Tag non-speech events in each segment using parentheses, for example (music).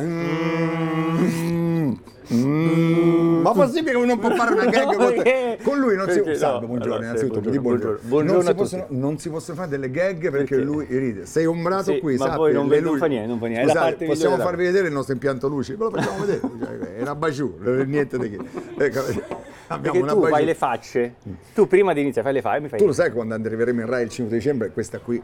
Mm, mm, ma possibile che uno non può fare una gag con, te? con lui? Non si Perché? salve, No, buongiorno, allora, innanzitutto, buongiorno, buongiorno. buongiorno. non, si possono, non si possono fare delle gag perché, Perché? lui ride. Sei ombrato Sì, qui, ma sappi, poi non vedo- non fa niente, non fa niente, è Scusate, possiamo farvi vedere il nostro impianto luci? Ve lo facciamo vedere. (laughs) Cioè, Era Baciù, non è niente di che. Ecco, (laughs) abbiamo Perché una tu fai Baciù. le facce, tu prima di iniziare fai le facce, fai... Tu lo sai quando arriveremo in Rai il 5 dicembre, questa qui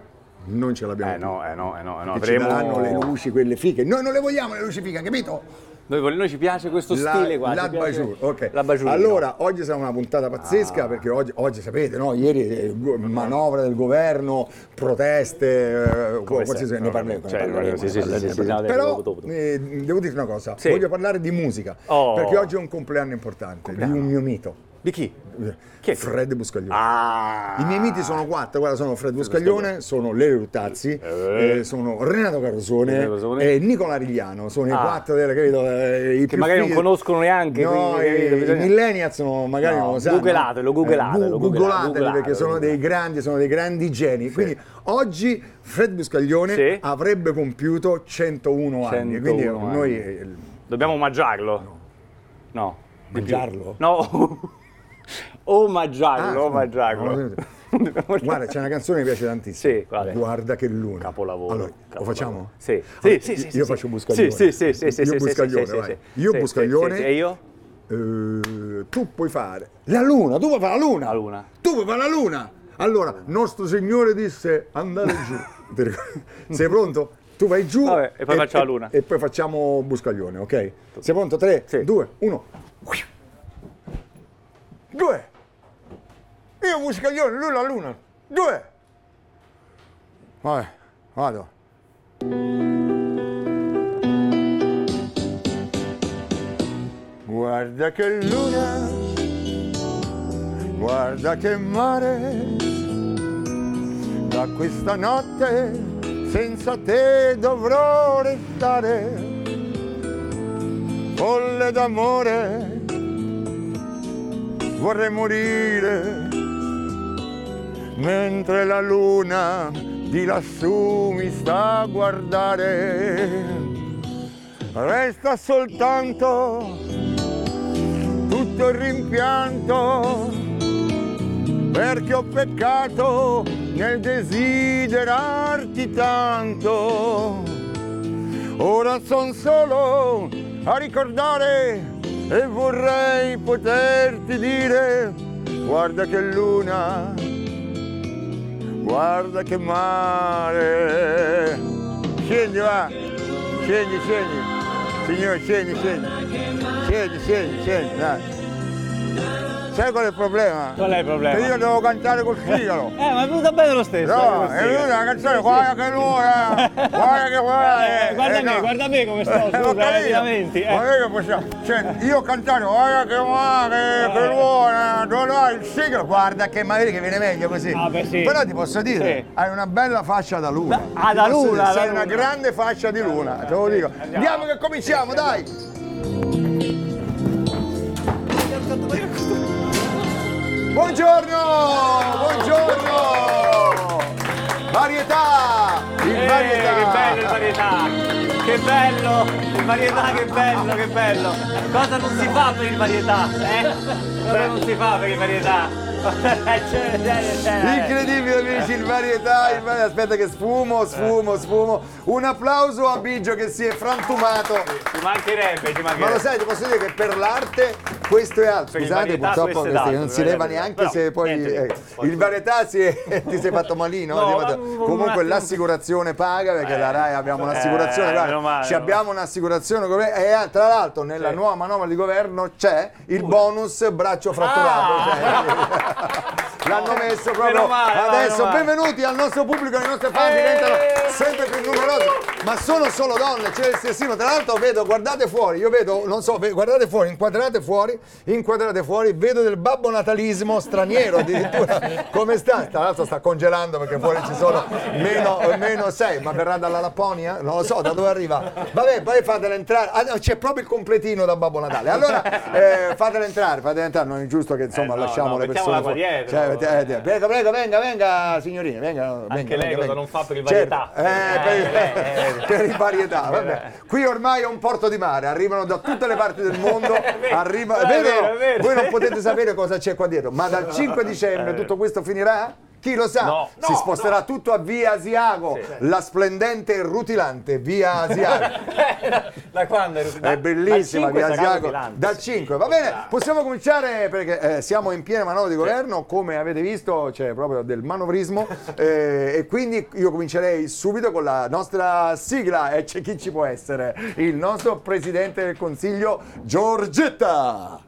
non ce l'abbiamo Eh più. no, eh no, eh no, eh no. Che ci Avremo... daranno le luci, quelle fighe. Noi non le vogliamo le luci fighe, capito? Noi, noi ci piace questo La- stile qua. La Bajour, ok. La Bajour, allora, oggi sarà una puntata pazzesca Ah. perché oggi, oggi sapete, no? Ieri eh, manovra del governo, proteste, eh, qualsiasi ne parleremo. cioè, ne parleremo, sì, sì, sì, parleremo. sì, sì, no, Però dopo, dopo, dopo. eh, devo dire una cosa, Sì. voglio parlare di musica, Oh. perché oggi è un compleanno importante di un mio mito. Di chi? Chi è? Fred Buscaglione. Ah! I miei miti sono quattro, guarda, sono Fred Buscaglione, sono Lele Ruttazzi, Eh. eh, sono Renato Carosone e Nicola Rigliano, sono i Ah. quattro delle, capito, eh, i Che magari non fighi- conoscono neanche, No, quindi, i, bisogna- i millennials sono, magari No, non lo sanno. googlatelo, googlatelo, Eh, googlatelo, perché sono dei grandi, sono dei grandi geni. Quindi oggi Fred Buscaglione Sì. avrebbe compiuto 101 anni, 101 quindi anni. noi eh, Dobbiamo omaggiarlo? No. Più. Mangiarlo? No. Omaggiarlo, Ah, omaggiarlo. no, Dobbiamo- Guarda, c'è una canzone che mi piace tantissimo. Sì, quale? Guarda che luna. Capolavoro. Allora, lo capolavoro. facciamo? Sì. Allora, Sì, sì, sì, io sì, faccio. Buscaglione. Sì, sì, sì, sì, Io Buscaglione, sì, vai. sì. Io Sì, Buscaglione. sì, sì. E io? Eh, tu puoi fare la luna, tu puoi fare la luna. La luna. Tu puoi fare la luna. Allora, nostro Signore disse andate giù. (laughs) Sei pronto? Tu vai giù Vabbè, e poi faccio la luna. E, poi facciamo Buscaglione, ok? Sei pronto? 3, Sì. 2, 1. Due. Io Buscaglione, lui la luna. Due. Vabbè, vado. Guarda che luna, guarda che mare, da questa notte senza te dovrò restare. Folle d'amore, vorrei morire, mentre la luna di lassù mi sta a guardare. Resta soltanto tutto il rimpianto perché ho peccato nel desiderarti tanto. Ora son solo a ricordare e vorrei poterti dire guarda che luna, guarda che mare. Scendi va, scendi, scendi. Signore, scendi, scendi. Scendi, scendi, scendi, dai. Sai qual è il problema? Qual è il problema? Che io devo cantare col sigaro. Eh, ma è venuta bene lo stesso. No, eh, è venuta una canzone, guarda che luna, (laughs) guarda che guarda. Eh, guarda me, no. guarda me come sto, Eh, scusa, capito. rapidamente, eh. Ma che possiamo, cioè, io cantare, guarda che mare, che luna, dove vai il sigaro, guarda che magari che viene meglio così. Ah, beh, sì. Però ti posso dire, Sì. hai una bella fascia da luna. Ah, da luna, da Sei una luna. grande fascia di luna, te lo dico. Andiamo che cominciamo, dai. Buongiorno, buongiorno. Varietà, il Eh, varietà. che bello il varietà! Che bello! Il varietà, che bello, che bello! Cosa non si fa per il varietà? Eh? Cosa non si fa per il varietà? Cioè, cioè. Incredibile amici, il varietà, il varietà. Aspetta che sfumo, sfumo, sfumo. Un applauso a Biggio che si è frantumato. Ci mancherebbe, ci Ma lo mancherebbe. sai, ti posso dire che per l'arte questo è altro. Scusate, purtroppo questi d'altro, non si eh, leva neanche Però, se poi. niente eh, più. il varietà si è- (laughs) ti sei fatto malino. No, fatto- Comunque l'assicurazione paga perché Eh, la RAI abbiamo un'assicurazione. eh, guarda, meno male, ci abbiamo un'assicurazione e ah, tra l'altro nella Sì. nuova manovra di governo c'è il bonus braccio fratturato. Ah! cioè, (laughs) L'hanno messo proprio male, adesso. Benvenuti al nostro pubblico, le nostre fan Eh. diventano sempre più numerosi, ma sono solo donne, c'è il sessismo. Tra l'altro vedo, guardate fuori, io vedo, non so, guardate fuori, inquadrate fuori, inquadrate fuori, vedo del babbo natalismo straniero addirittura. (laughs) Come sta? Tra l'altro sta congelando perché fuori ci sono meno, meno 6, ma verrà dalla Lapponia? Non lo so, da dove arriva? Vabbè, poi fatela entrare. Ah, c'è proprio il completino da Babbo Natale. Allora (laughs) eh, fatela entrare, fatela entrare, non è giusto che insomma Eh, no, lasciamo no, le persone. fuori. dietro. Cioè, Eh, eh, eh, prego, prego, venga, venga, signorina, venga. Anche venga, lei venga, cosa venga. non fa per il Certo, varietà. eh, Eh, per, eh, per (laughs) il varietà, (laughs) vabbè. Qui ormai è un porto di mare, arrivano da tutte le parti del (laughs) mondo, arriva, è vero? vero, è vero. Voi non potete sapere cosa c'è qua dietro, ma dal (laughs) 5 dicembre tutto questo finirà? Chi lo sa? No, si no, sposterà tutto a Via Asiago, la splendente e rutilante Via Asiago. (laughs) da quando è È bellissima Via Asiago Dal dal 5. Va bene, possiamo cominciare perché eh, siamo in piena manovra di governo, come avete visto c'è proprio del manovrismo (laughs) eh, e quindi io comincerei subito con la nostra sigla e c'è chi ci può essere, il nostro Presidente del Consiglio Giorgetta.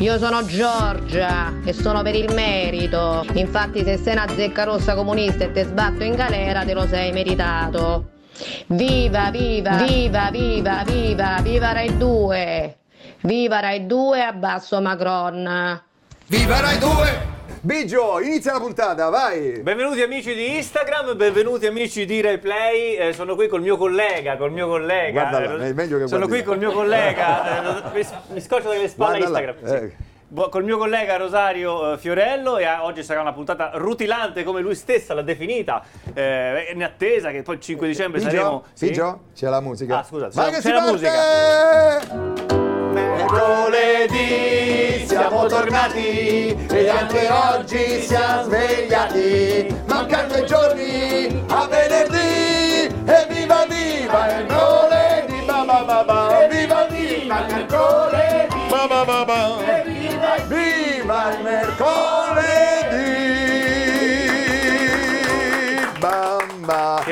Io sono Giorgia e sono per il merito. Infatti se sei una zecca rossa comunista e te sbatto in galera te lo sei meritato. Viva, viva, viva, viva, viva, viva Rai 2. Viva Rai 2 abbasso Macron. Viva Rai 2! Bigio, inizia la puntata, vai! Benvenuti amici di Instagram, benvenuti amici di RaiPlay, eh, sono qui col mio collega, col mio collega. Guarda là, Eh, è meglio che sono guardi qui col mio collega, (laughs) eh, mi, scoccio dalle spalle Guarda là, Instagram. eh. sì. Col mio collega Rosario eh, Fiorello e oggi sarà una puntata rutilante come lui stessa l'ha definita, eh, in attesa che poi il 5 dicembre saremo... Bigio, Bigio, c'è la musica. Ah, scusa, c'è- che c'è si la parte! Mercoledì siamo tornati e anche oggi siamo svegliati. Mancano due giorni a venerdì e viva viva mercoledì! Ba ba ba ba, viva mercoledì! Ba ba ba ba,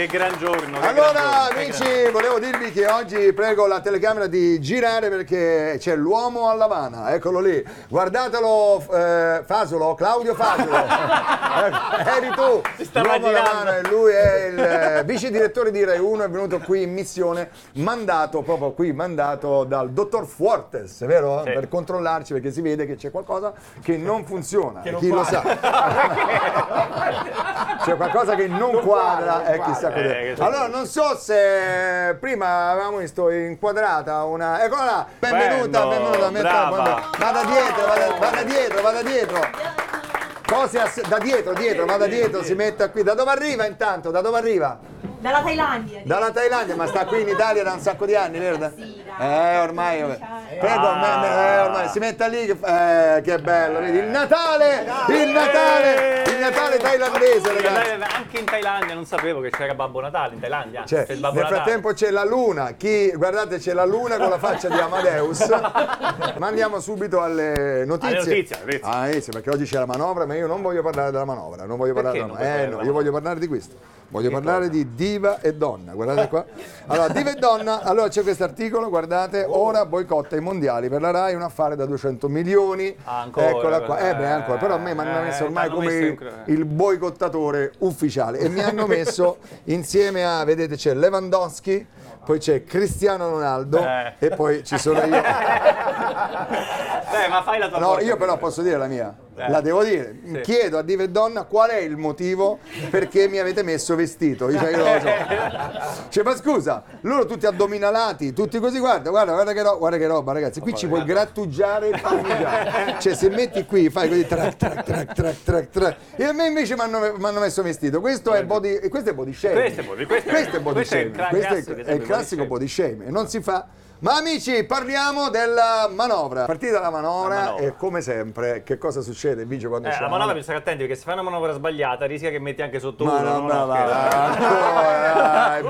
gran giorno! che Allora gran giorno, amici, gran- volevo dirvi che oggi prego la telecamera di girare perché c'è l'uomo alla Havana, eccolo lì. Guardatelo, eh, Fasolo, Claudio Fasolo. (laughs) Eh, Eri tu, l'uomo alla. Havana e lui è il eh, vice direttore di Rai 1, è venuto qui in missione, mandato proprio qui, mandato dal dottor Fuertes, vero? Sì. Per controllarci perché si vede che c'è qualcosa che non funziona. Che non Chi lo quadra. sa? (laughs) C'è qualcosa che non, Non quadra, quadra, e non chissà quadra. cos'è. Eh, Allora, non so se prima avevamo visto inquadrata una. Eccola là, benvenuta, Bello, benvenuta. brava. Vada dietro, vada, vada dietro, vada dietro. Cose ass- da dietro, dietro, vada dietro, si metta qui. Da dove arriva intanto? Da dove arriva? Dalla Thailandia. Dalla Thailandia, ma sta qui in Italia da un sacco di anni, vero? Sì, dai. Eh, ormai. Me- eh, ormai si metta lì. Che, eh, che bello, vedi? Il Natale! Il Natale! Il Natale thailandese, ragazzi. Anche in Thailandia non sapevo che c'era Babbo Natale in Thailandia. Cioè, nel Natale. frattempo c'è la luna, chi, guardate c'è la luna con la faccia di Amadeus. (laughs) Ma andiamo subito alle notizie. Alle notizie, notizie. Ah, notizie, perché oggi c'è la manovra, ma io non voglio parlare della manovra, non voglio parlare Perché della non vuoi manovra. Eh parlare no, della io voglio parlare di questo. Voglio parlare di diva e donna, guardate qua. Allora, diva e donna, allora c'è questo articolo, guardate, ora boicotta i mondiali per la RAI, un affare da 200 milioni. Ah, ancora, Eccola qua. Eh beh, eh, ancora, però a me mi hanno eh, messo ormai t'hanno come messo il, boicottatore ufficiale e mi hanno (laughs) messo insieme a, vedete, c'è Lewandowski, poi c'è Cristiano Ronaldo Eh. e poi ci sono io. (laughs) Dai, ma fai la tua No, io però posso dire la mia. Eh. La devo dire. Sì. Chiedo a Diva e Donna qual è il motivo perché mi avete messo vestito. Io, cioè, io lo so. Cioè, ma scusa, loro tutti addominalati, tutti così, guarda, guarda, guarda che, ro- guarda che roba, ragazzi. Qui ci puoi grattugiare il parmigiano. Cioè, se metti qui, fai così, track, track, track, track, track, track. E a me invece mi hanno messo vestito. Questo è body, questo è body shaming. Questo è body- questo è- Questo è body è shaming. Questo è, classico è il classico body body shaming. E non si fa. Ma amici, parliamo della manovra. Partita la manovra, La manovra. e come sempre, che cosa succede, Vigio, quando Eh, c'è la manovra bisogna stare attenti perché se fai una manovra sbagliata rischia che metti anche sotto Ma uno. no, no, no, (laughs)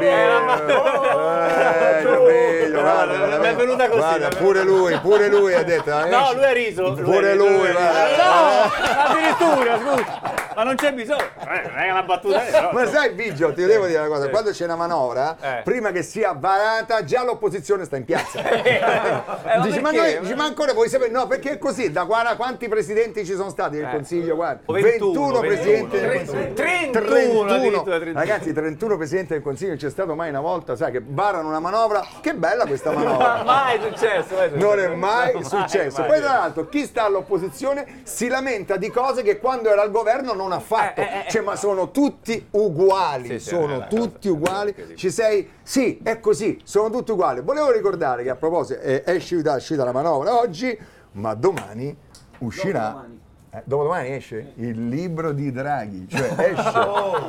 eh, guarda, non è venuta così, guarda, pure lui, pure lui ha detto. eh, No, esci. lui ha riso. Pure lui, guarda. No, addirittura, scusa. Ma non c'è bisogno. Eh, non è una battuta. eh, però, Ma sai, Biggio, ti devo dire una cosa, quando c'è una manovra, Eh. prima che sia varata, già l'opposizione sta in piazza. (laughs) Eh, ma Dici, ma, noi, dici, ma ancora vuoi sapere? No, perché è così, da guarda quanti presidenti ci sono stati nel Eh. Consiglio, guarda. 21, 21, presidenti del 21, Consiglio. 31, addirittura 31. Ragazzi, 31 presidenti del Consiglio, non c'è stato mai una volta, sai, che varano una manovra. Che bella questa Ma manovra. (laughs) mai successo. mai successo. Non è mai Mai, successo. mai. Poi, tra l'altro, chi sta all'opposizione si lamenta di cose che quando era al governo non ha fatto. Eh, eh, eh. Cioè, ma sono tutti uguali. Sì, sono tutti uguali. Ci sei? Sì, è così, sono tutti uguali. Volevo ricordare che a proposito, è, è uscita, è uscita la manovra oggi, ma domani uscirà. eh, dopodomani esce il libro di Draghi, cioè (laughs) esce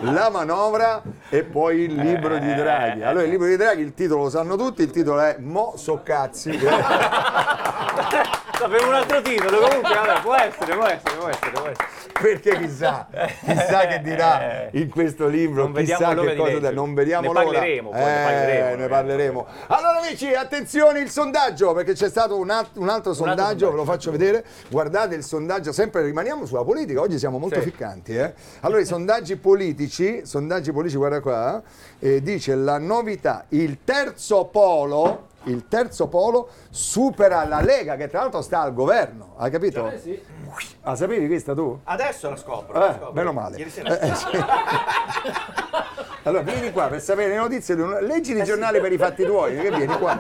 la manovra e poi il libro di Draghi. Allora il libro di Draghi, il titolo lo sanno tutti, il titolo è Mo so cazzi. (laughs) (laughs) Sapevo un altro titolo, comunque vabbè, può essere, può essere, può essere, può essere. perché chissà, chissà che dirà in questo libro, Non vediamo chissà che cosa leggerlo. non vediamo Ne l'ora. parleremo, poi, ne Eh, parleremo, ne parleremo. Allora amici, attenzione il sondaggio, perché c'è stato un, alt- un altro sondaggio, sondaggio. ve lo faccio vedere. Guardate il sondaggio, sempre rimaniamo sulla politica, oggi siamo molto Sì. ficcanti. eh. Allora i sondaggi politici, sondaggi politici, guarda qua, eh, dice la novità, il terzo polo il terzo polo supera la Lega che tra l'altro sta al governo, hai capito? Ah, sapevi questa tu? Adesso la scopro. la Eh, scopro. meno male. Ieri sera Eh, eh, sì. Allora vieni qua per sapere le notizie, leggi i giornali per i fatti tuoi, che vieni qua.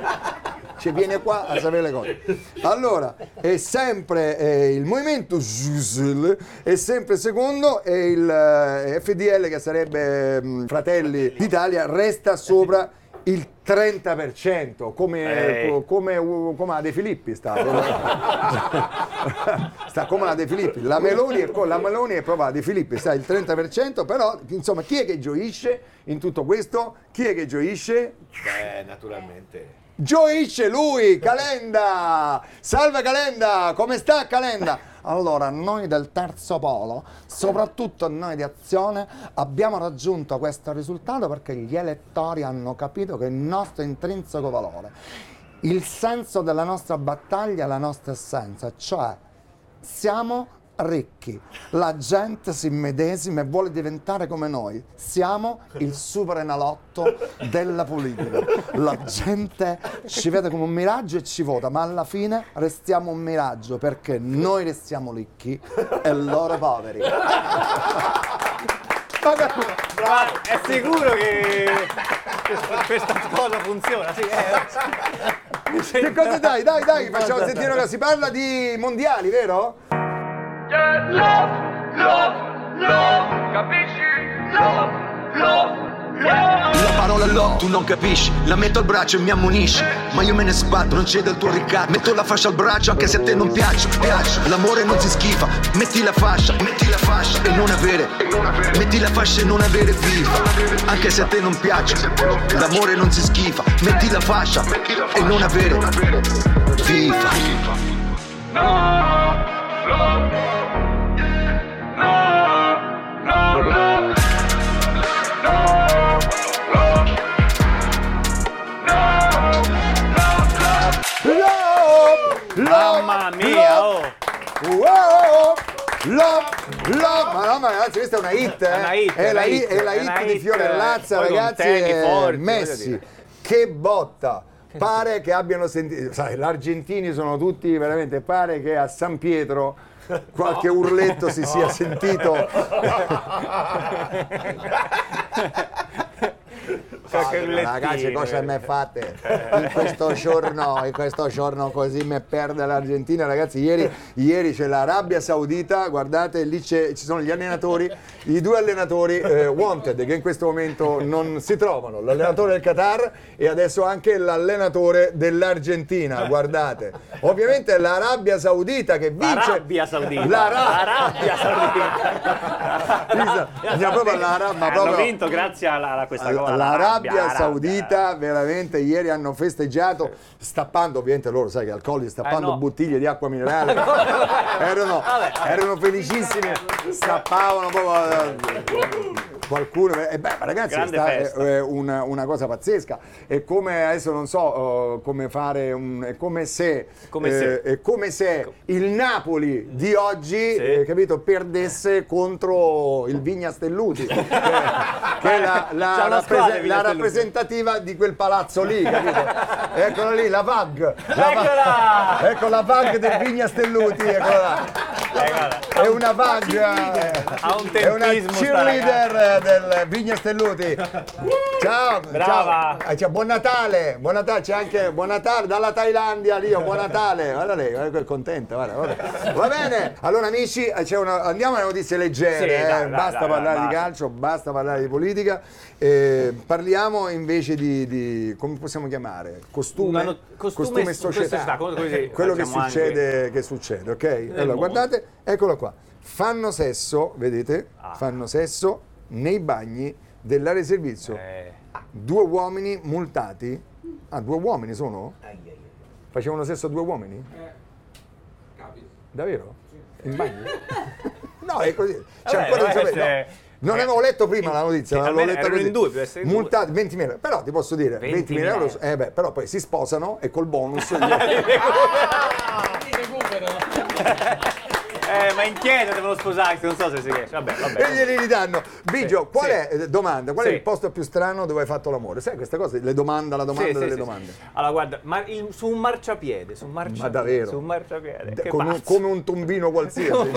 Cioè, viene qua a sapere le cose. Allora, è sempre eh, il movimento Giusel, è sempre secondo e il eh, FDL, che sarebbe mm, Fratelli d'Italia, resta sopra il 30%, come, Ehi. come, come la De Filippi sta. (laughs) sta come la De Filippi. La Meloni, è, la Meloni è proprio la De Filippi, sta il 30%, però insomma chi è che gioisce in tutto questo? Chi è che gioisce? Beh, naturalmente. Gioisce lui, Calenda! Salve Calenda, come sta Calenda? Allora, noi del terzo polo, soprattutto noi di Azione, abbiamo raggiunto questo risultato perché gli elettori hanno capito che il nostro intrinseco valore, il senso della nostra battaglia è la nostra essenza, cioè siamo ricchi, la gente si immedesima e vuole diventare come noi, siamo il super enalotto della politica, la gente ci vede come un miraggio e ci vota, ma alla fine restiamo un miraggio perché noi restiamo ricchi e loro poveri. Ma è sicuro che questa cosa funziona? Sì, eh. Che cosa dai? Dai, dai, facciamo sentire cosa. Si parla di mondiali, vero? Love, love, love, capisci? Love, love, love. La parola love tu non capisci. La metto al braccio e mi ammonisci. Ma io me ne sbatto, non c'è del tuo ricatto. Metto la fascia al braccio anche se a te non piace, piace. L'amore non si schifa Metti la fascia, metti la fascia E non avere, metti la fascia e non avere FIFA Anche se a te non piace. L'amore non si schifa Metti la fascia e non avere. FIFA Love, love, Mamma mia, oh! wow, love, love. Ma no, ma ragazzi, questa è una hit, eh? È una hit, è la hit, hit, è la hit di hit, Fiore Lazza, poi con ragazzi. temi e forti, Messi, che botta. Pare che abbiano sentito, sai, gli argentini sono tutti veramente, pare che a San Pietro qualche urletto si sia sentito. (laughs) (laughs) Qualche Ragazzi, cosa me fate in questo giorno, in questo giorno così mi perde l'Argentina, ragazzi. Ieri, ieri c'è l'Arabia Saudita, guardate, lì c'è- ci sono gli allenatori, i due allenatori eh, wanted che in questo momento non si trovano, l'allenatore del Qatar e adesso anche l'allenatore dell'Argentina, guardate. Ovviamente è l'Arabia Saudita che vince. L'Arabia Saudita. L'Ara- L'Arabia Saudita. Lisa, andiamo proprio all'Arabia, ma Hanno proprio- vinto grazie alla, a questa cosa. L'Arabia l'Arabia. Saudita veramente ieri hanno festeggiato stappando ovviamente loro sai che alcolici stappando Eh, no. bottiglie di acqua minerale. (laughs) Erano, Vabbè. erano felicissimi stappavano proprio eh, qualcuno e beh ma ragazzi Grande sta- è, è una, una cosa pazzesca è come adesso non so eh, come fare un, è come se Come eh, se. è come se il Napoli di oggi eh, capito perdesse contro il Vigna Stelluti che, (laughs) che è la, la rapprese- la rappresentativa di quel palazzo lì, capito? Eccola lì, la VAG. La Eccola! VAG. Ecco la VAG del Vigna Stelluti, eccola là. Eh, È una un è una cheerleader del Vigna Stelluti. Ciao, Brava. ciao. Eh, buon Natale, buon Natale, c'è anche buon Natale dalla Thailandia, Dio, buon Natale. Guarda lei, guarda, è contenta, guarda, guarda. Va bene, allora amici, eh, c'è una- andiamo alle notizie leggere, Sì, eh. dai, basta dai, parlare di calcio, basta parlare di politica. Eh, parliamo invece di, di- come possiamo chiamare? Costume, not- costume e e società. società, (laughs) Quello che facciamo anche- succede, che succede, ok? Allora, guardate, eccolo qua. Fanno sesso, vedete? Ah. Fanno sesso nei bagni dell'area di servizio. Eh, Due uomini multati. Ah, due uomini sono? Facevano sesso due uomini? Davvero? In bagno? (laughs) No, è così. C'è Vabbè, sapere, essere- no. Non avevo letto prima la notizia, Sì, l'avevo letta così. in due, più essere. Multati 20.000 euro. Però ti posso dire, 20.000 20.000 euro, euro. eh beh, però poi si sposano e col bonus (laughs) gli- (laughs) eh, ma in chiesa devono sposarsi, non so se si riesce. Vabbè, e vabbè. glieli ridanno. Bigio, Sì, qual sì. è, eh, domanda, qual è Sì. il posto più strano dove hai fatto l'amore? Sai queste cose? Le domanda, la domanda delle domande. Allora, guarda, ma il- su un marciapiede, su un marciapiede. davvero? Su un marciapiede. D- Che come, un, come un tombino qualsiasi. (laughs)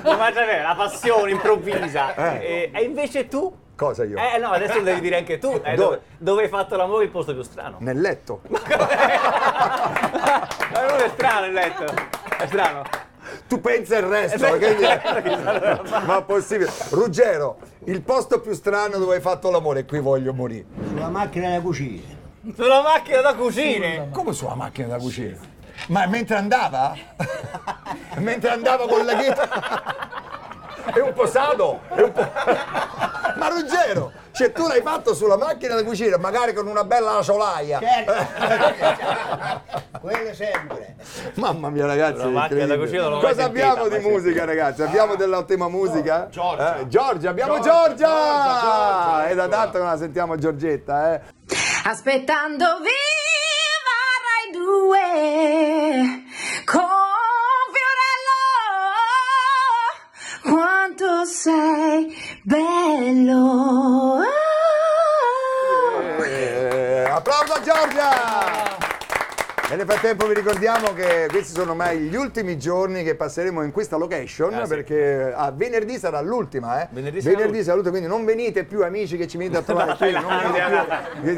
Un marciapiede, la passione improvvisa. E, e invece tu? Cosa io? Eh no, adesso lo devi dire anche tu. Dove? eh, dove, dove hai fatto l'amore il posto più strano? Nel letto. (laughs) Ma non è strano il letto. È strano. Tu pensa il resto, che ma possibile. Ruggero, il posto più strano dove hai fatto l'amore, qui voglio morire. Sulla macchina da cucina. Sulla macchina da cucina. Come sulla macchina da cucina? Ma mentre andava? (laughs) mentre andava con la ghetta? È un posado? È un po'... Ma Ruggero, cioè tu l'hai fatto sulla macchina da cucina, magari con una bella solaia. Certo. (laughs) Quello sempre. Mamma mia ragazzi, cosa sentita, abbiamo di musica ragazzi? Abbiamo dell'ottima musica? Giorgia. Eh, Giorgia, abbiamo Giorgia! Giorgia, Giorgia, Giorgia, È da tanto che non la sentiamo Giorgetta, eh. Aspettando viva Rai 2 con Fiorello quanto sei bello Eh, applauso a Giorgia! E nel frattempo vi ricordiamo che questi sono ormai gli ultimi giorni che passeremo in questa location Ah, sì. perché a venerdì sarà l'ultima, eh? Venerdì sarà sarà l'ultima, quindi non venite più amici che ci venite a (laughs) trovare qui,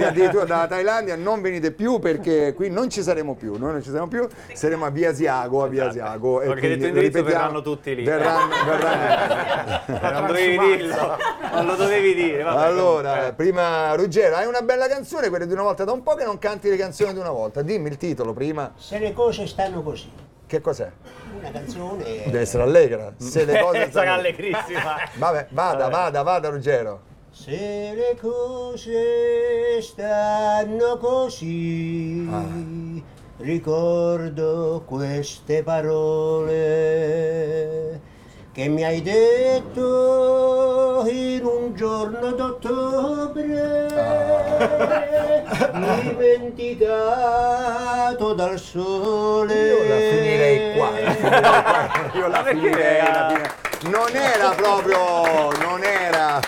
addirittura dalla Thailandia, non venite più perché qui non ci saremo più, noi non ci saremo più, saremo a Via Asiago, a Via Asiago. e Perché quindi, detto indirizzo verranno tutti lì. Verranno, (laughs) verranno. non dovevi dirlo. Non lo dovevi dire. vabbè, Allora, prima Ruggero, hai una bella canzone, quella di una volta da un po' che non canti le canzoni di una volta. Dimmi il titolo prima. Se le cose stanno così. Che cos'è? Una canzone. Deve essere allegra. Se le cose Sarà stanno... allegrissima. (laughs) Vabbè, vada, vada, vada Ruggero. Se le cose stanno così, ricordo queste parole che mi hai detto in un giorno d'ottobre, (laughs) dimenticato dal sole. Io la finirei qua. finirei. (laughs) Io la finirei. la fine- Non era proprio. Non era.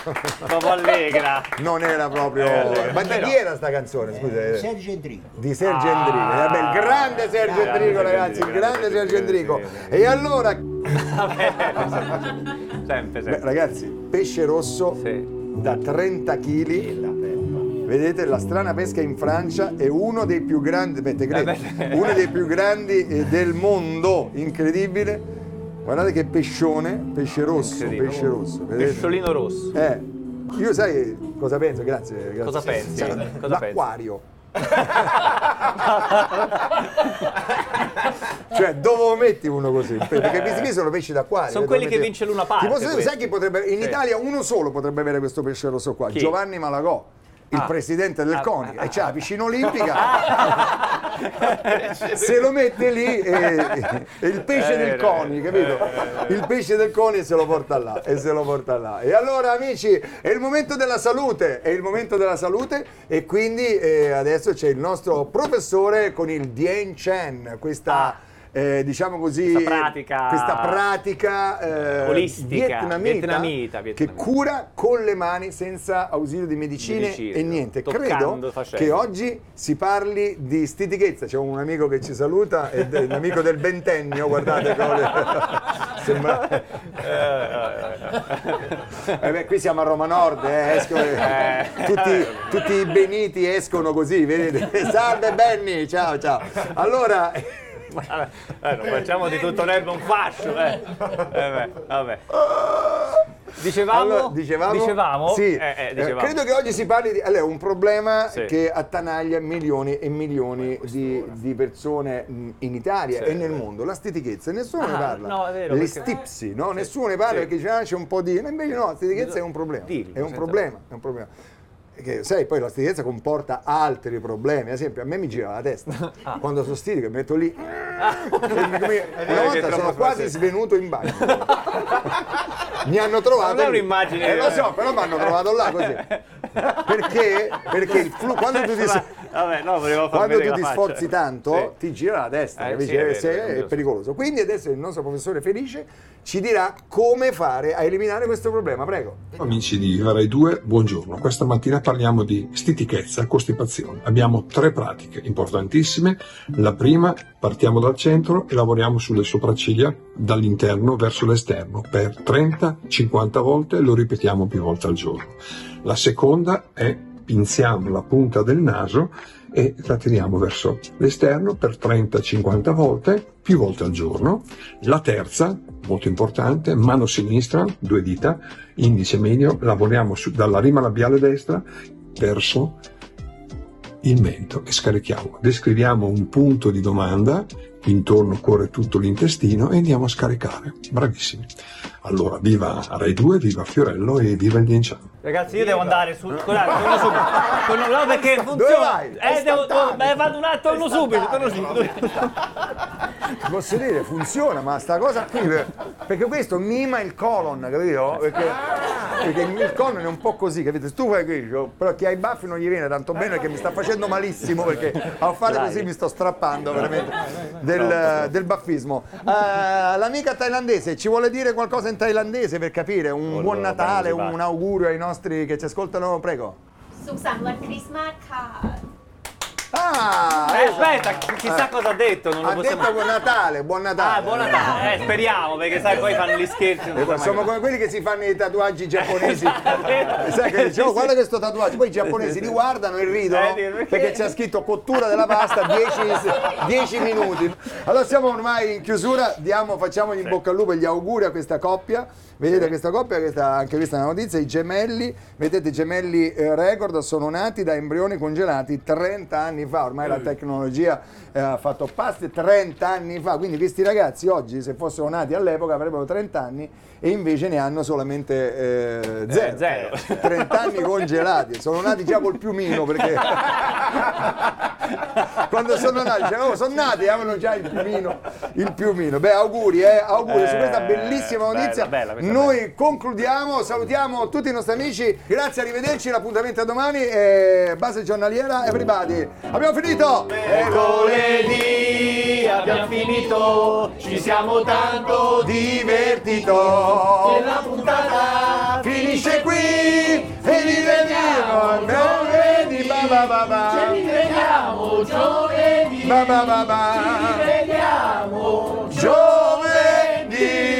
Proprio allegra. Non era proprio. Eh, Ma di però- chi era sta canzone? Scusa. Sergio Enrico. Di Sergio Ah. Endrico, Vabbè, il grande Sergio Grande Endrico, Sergio ragazzi, il Endrico, grande grande Sergio Sergio Endrico. Endrico. E allora, Vabbè, sempre, beh, sempre. ragazzi, pesce rosso Sì. da 30 kg. Vedete, la strana pesca in Francia è uno dei più grandi, beh, te credo, Eh beh. uno dei più grandi eh, del mondo, incredibile. Guardate che pescione, pesce rosso, Incredibile. pesce rosso. vedete? Pesciolino rosso. Eh, io sai cosa penso? Grazie. grazie. Cosa pensi? Sai, Cosa l'acquario. cioè, dove lo metti uno così? Perché questi qui sono pesci d'acquario. Sono eh, quelli che vince l'una parte, dire, sai chi potrebbe. In Sì. Italia uno solo potrebbe avere questo pesce rosso qua, Chi? Giovanni Malagò. Il Ah. presidente del Ah, CONI ah, e c'ha la piscina olimpica, (laughs) se lo mette lì e, e il pesce È del vero, CONI, capito? Il pesce del CONI se lo porta là e se lo porta là. E allora amici, è il momento della salute, è il momento della salute e quindi eh, adesso c'è il nostro professore con il Dien Chen, questa eh, diciamo così, Questa pratica- questa pratica, eh, Olistica, vietnamita, vietnamita, che vietnamita. cura con le mani senza ausilio di medicine Medicine, e niente. Credo facendo. che oggi si parli di stitichezza. C'è un amico che ci saluta, è un amico del ventennio, guardate come (laughs) sembra. Eh beh, qui siamo a Roma Nord, eh, escono- tutti, tutti i beniti escono così, vedete? (laughs) Salve Benny, ciao ciao. Allora, Vabbè, eh, non facciamo di tutto l'erba un fascio, eh. Eh, beh, vabbè. Dicevamo? allora, dicevamo, Dicevamo? Sì, Eh, eh, eh, dicevamo. credo che oggi si parli di allora, un problema Sì. che attanaglia milioni e milioni di, di persone in Italia Sì. e nel mondo, la stitichezza, nessuno ne Ah, parla. no, vero, Le stipsi, no? Nessuno ne parla perché dice, ah, c'è un po' di... Invece no, la stitichezza è un problema. Dillo, è un problema, è un problema. Che, sai, poi la stitichezza comporta altri problemi. Ad esempio, a me mi gira la testa (laughs) quando sono stitico mi metto lì. (laughs) Ah. una volta sono quasi svenuto in bagno. (laughs) mi hanno trovato. Non è un'immagine- Eh, lo so, però mi hanno trovato là così. Perché? Perché il flu, quando tu ti, Vabbè, no, volevo quando tu ti faccia. sforzi tanto, Sì. ti gira la testa, Eh, capisci? sì, è vero, è è pericoloso. Quindi adesso il nostro professore Felice ci dirà come fare a eliminare questo problema. Prego. Amici di Rai 2, buongiorno. Questa mattina parliamo di stitichezza, costipazione. Abbiamo tre pratiche importantissime. La prima, partiamo dal centro e lavoriamo sulle sopracciglia dall'interno verso l'esterno per 30-50 volte, lo ripetiamo più volte al giorno. La seconda è pinziamo la punta del naso e la tiriamo verso l'esterno per 30-50 volte, più volte al giorno. La terza, molto importante, mano sinistra, due dita, indice medio, lavoriamo su- dalla rima labiale destra verso il mento e scarichiamo. Descriviamo un punto di domanda, intorno corre tutto l'intestino e andiamo a scaricare. Bravissimi. Allora, viva Rai 2, viva Fiorello e viva il Dienciano. Ragazzi, io devo andare su. Scusate, torno subito. (laughs) Torno- no, perché funziona. Dove vai? Eh, devo. Beh, vado un attimo, torno subito, torno subito. (laughs) Ti posso dire, funziona, ma sta cosa qui, per- perché questo mima il colon, capito? Perché, perché il, il colon è un po' così, capito? Se tu fai qui, cioè, però chi ha i baffi non gli viene tanto bene perché mi sta facendo malissimo, perché a fare Dai. così mi sto strappando veramente del, del baffismo. Eh, l'amica thailandese ci vuole dire qualcosa in thailandese per capire? Un buon Natale, un augurio ai nostri che ci ascoltano, prego. สุขสันต์วันคริสต์มาสค่ะ Ah! Eh, aspetta, chi- chissà cosa ha detto, non lo Ha possiamo. detto buon Natale, buon Natale. Ah, buon Natale. Eh, speriamo, perché sai, poi fanno gli scherzi. Siamo cosa. come quelli che si fanno i tatuaggi giapponesi. (laughs) Sai che dicevo, guarda questo tatuaggio, poi i giapponesi li guardano e ridono Eh, perché? perché c'è scritto cottura della pasta (laughs) 10, 10 minuti. Allora siamo ormai in chiusura, diamo, facciamo in bocca al lupo e gli auguri a questa coppia. Vedete questa coppia, questa, anche questa è una notizia, i gemelli, vedete i gemelli eh, record sono nati da embrioni congelati 30 anni fa, ormai la tecnologia eh, ha fatto passi 30 anni fa, quindi questi ragazzi oggi se fossero nati all'epoca avrebbero 30 anni e invece ne hanno solamente eh, zero. zero. 30 anni congelati, sono nati già col piumino perché (laughs) quando sono nati, dicevano, "Oh, sono nati e avevano già il piumino, il piumino. Beh, auguri, eh, auguri su questa Eh, bellissima bella, notizia. bella, questa Noi concludiamo, salutiamo tutti i nostri amici, grazie, arrivederci, l'appuntamento è domani, e base giornaliera, everybody. Abbiamo finito! Mercoledì abbiamo finito, ci siamo tanto divertito. E la puntata finisce qui e rivediamo giovedì. Ci rivediamo giovedì. Ci rivediamo giovedì.